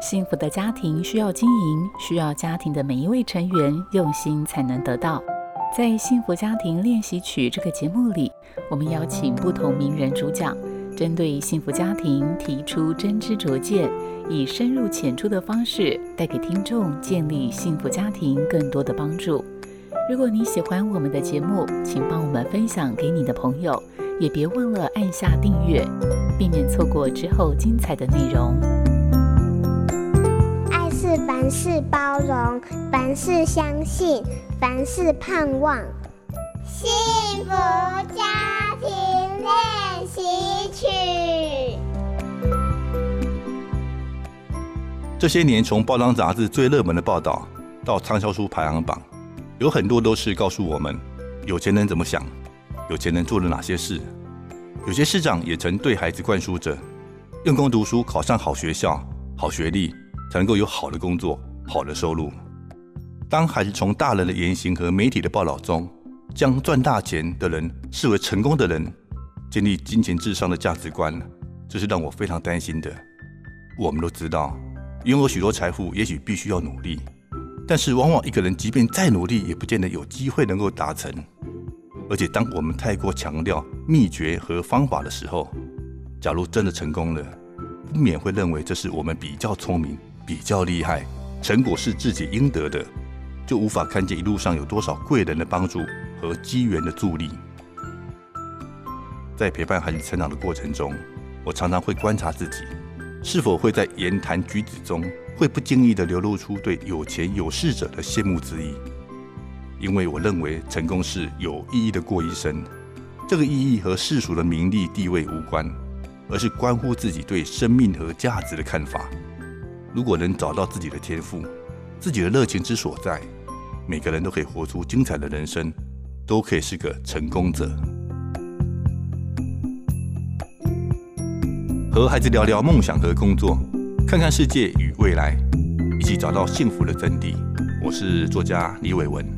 幸福的家庭需要经营，需要家庭的每一位成员用心才能得到。在《幸福家庭练习曲》这个节目里，我们邀请不同名人主讲，针对幸福家庭提出真知灼见，以深入浅出的方式带给听众建立幸福家庭更多的帮助。如果你喜欢我们的节目，请帮我们分享给你的朋友，也别忘了按下订阅，避免错过之后精彩的内容。爱是凡事包容，凡事相信，凡事盼望。幸福家庭练习曲。这些年，从报章杂志最热门的报道到畅销书排行榜。有很多都是告诉我们，有钱人怎么想，有钱人做了哪些事。有些市长也曾对孩子灌输着，用功读书，考上好学校、好学历，才能够有好的工作、好的收入。当孩子从大人的言行和媒体的报道中，将赚大钱的人视为成功的人，建立金钱至上的价值观，这是让我非常担心的。我们都知道，拥有许多财富，也许必须要努力。但是，往往一个人即便再努力，也不见得有机会能够达成。而且，当我们太过强调秘诀和方法的时候，假如真的成功了，不免会认为这是我们比较聪明、比较厉害，成果是自己应得的，就无法看见一路上有多少贵人的帮助和机缘的助力。在陪伴孩子成长的过程中，我常常会观察自己，是否会在言谈举止中。会不经意地流露出对有钱有势者的羡慕之意，因为我认为成功是有意义的过一生。这个意义和世俗的名利地位无关，而是关乎自己对生命和价值的看法。如果能找到自己的天赋，自己的热情之所在，每个人都可以活出精彩的人生，都可以是个成功者。和孩子聊聊梦想和工作。看看世界与未来，一起找到幸福的真谛。我是作家李伟文。